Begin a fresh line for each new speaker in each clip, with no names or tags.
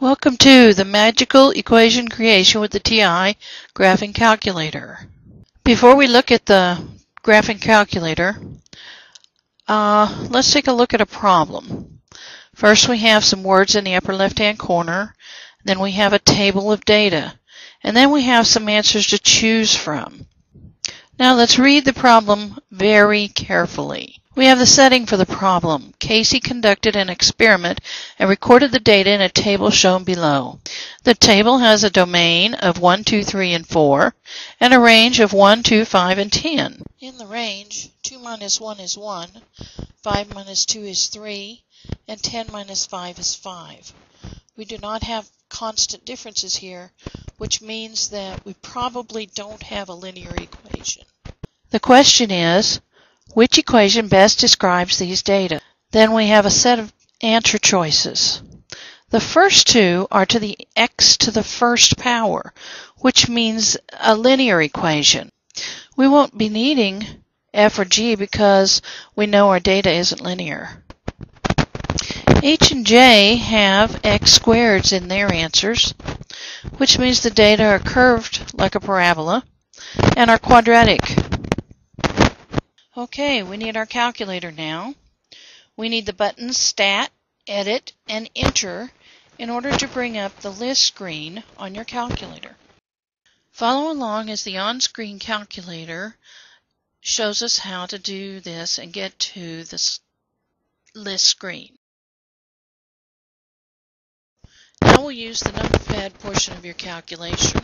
Welcome to the magical equation creation with the TI graphing calculator. Before we look at the graphing calculator, uh, let's take a look at a problem. First we have some words in the upper left hand corner, then we have a table of data, and then we have some answers to choose from. Now let's read the problem very carefully. We have the setting for the problem. Casey conducted an experiment and recorded the data in a table shown below. The table has a domain of 1, 2, 3, and 4, and a range of 1, 2, 5, and 10. In the range, 2 minus 1 is 1, 5 minus 2 is 3, and 10 minus 5 is 5. We do not have constant differences here, which means that we probably don't have a linear equation. The question is, which equation best describes these data? Then we have a set of answer choices. The first two are to the x to the first power, which means a linear equation. We won't be needing f or g because we know our data isn't linear. H and J have x squareds in their answers, which means the data are curved like a parabola and are quadratic. Okay, we need our calculator now. We need the buttons Stat, Edit, and Enter in order to bring up the list screen on your calculator. Follow along as the on-screen calculator shows us how to do this and get to the list screen. Now we'll use the number pad portion of your calculation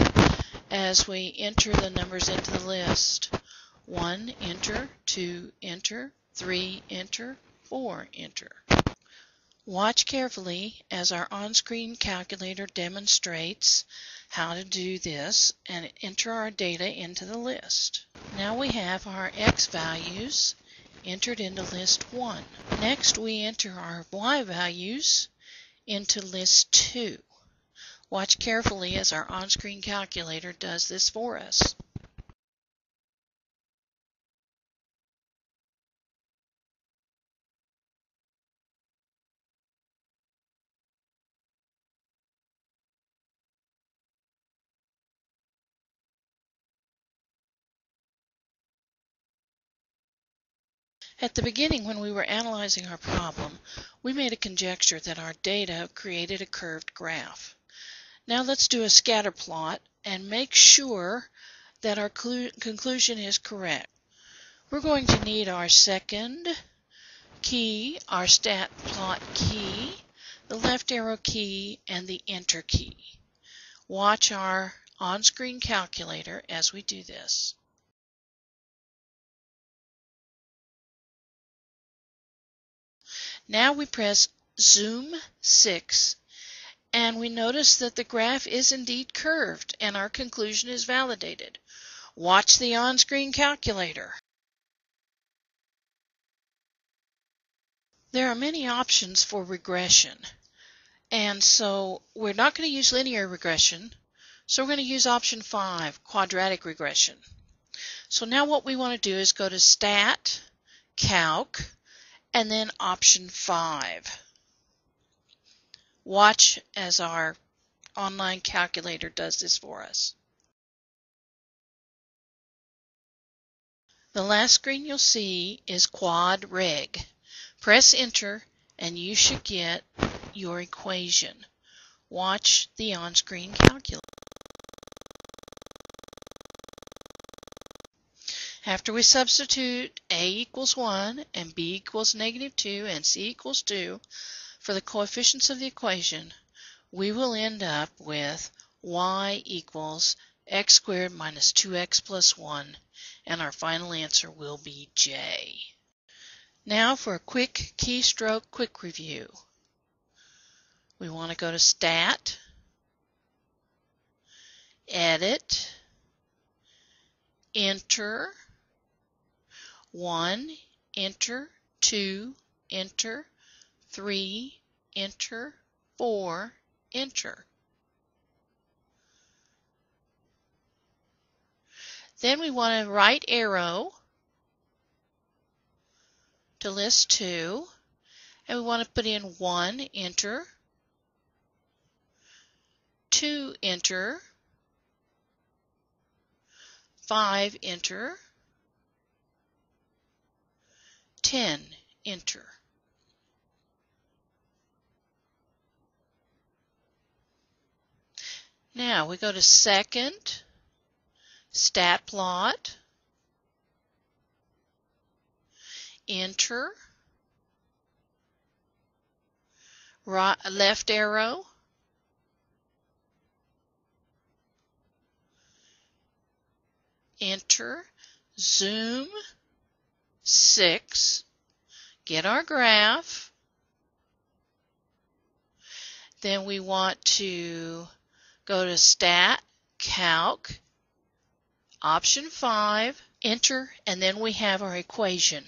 as we enter the numbers into the list. 1, enter, 2, enter, 3, enter, 4, enter. Watch carefully as our on-screen calculator demonstrates how to do this and enter our data into the list. Now we have our x values entered into list 1. Next we enter our y values into list 2. Watch carefully as our on-screen calculator does this for us. At the beginning, when we were analyzing our problem, we made a conjecture that our data created a curved graph. Now let's do a scatter plot and make sure that our conclusion is correct. We're going to need our second key, our stat plot key, the left arrow key, and the enter key. Watch our on-screen calculator as we do this. Now we press Zoom 6 and we notice that the graph is indeed curved and our conclusion is validated. Watch the on-screen calculator. There are many options for regression and so we're not going to use linear regression so we're going to use option 5, quadratic regression. So now what we want to do is go to Stat, Calc, and then option 5. Watch as our online calculator does this for us. The last screen you'll see is Quad Reg. Press enter and you should get your equation. Watch the on-screen calculator. After we substitute a equals 1 and b equals negative 2 and c equals 2 for the coefficients of the equation, we will end up with y equals x squared minus 2x plus 1, and our final answer will be J. Now for a quick keystroke quick review. We want to go to Stat, Edit, Enter, 1, enter, 2, enter, 3, enter, 4, enter. Then we want a right arrow to list 2, and we want to put in 1, enter, 2, enter. 5, enter. 10, enter. Now we go to second, stat plot, enter, right, left arrow, enter, zoom, 6, get our graph. Then we want to go to Stat, Calc, Option 5, Enter, and then we have our equation.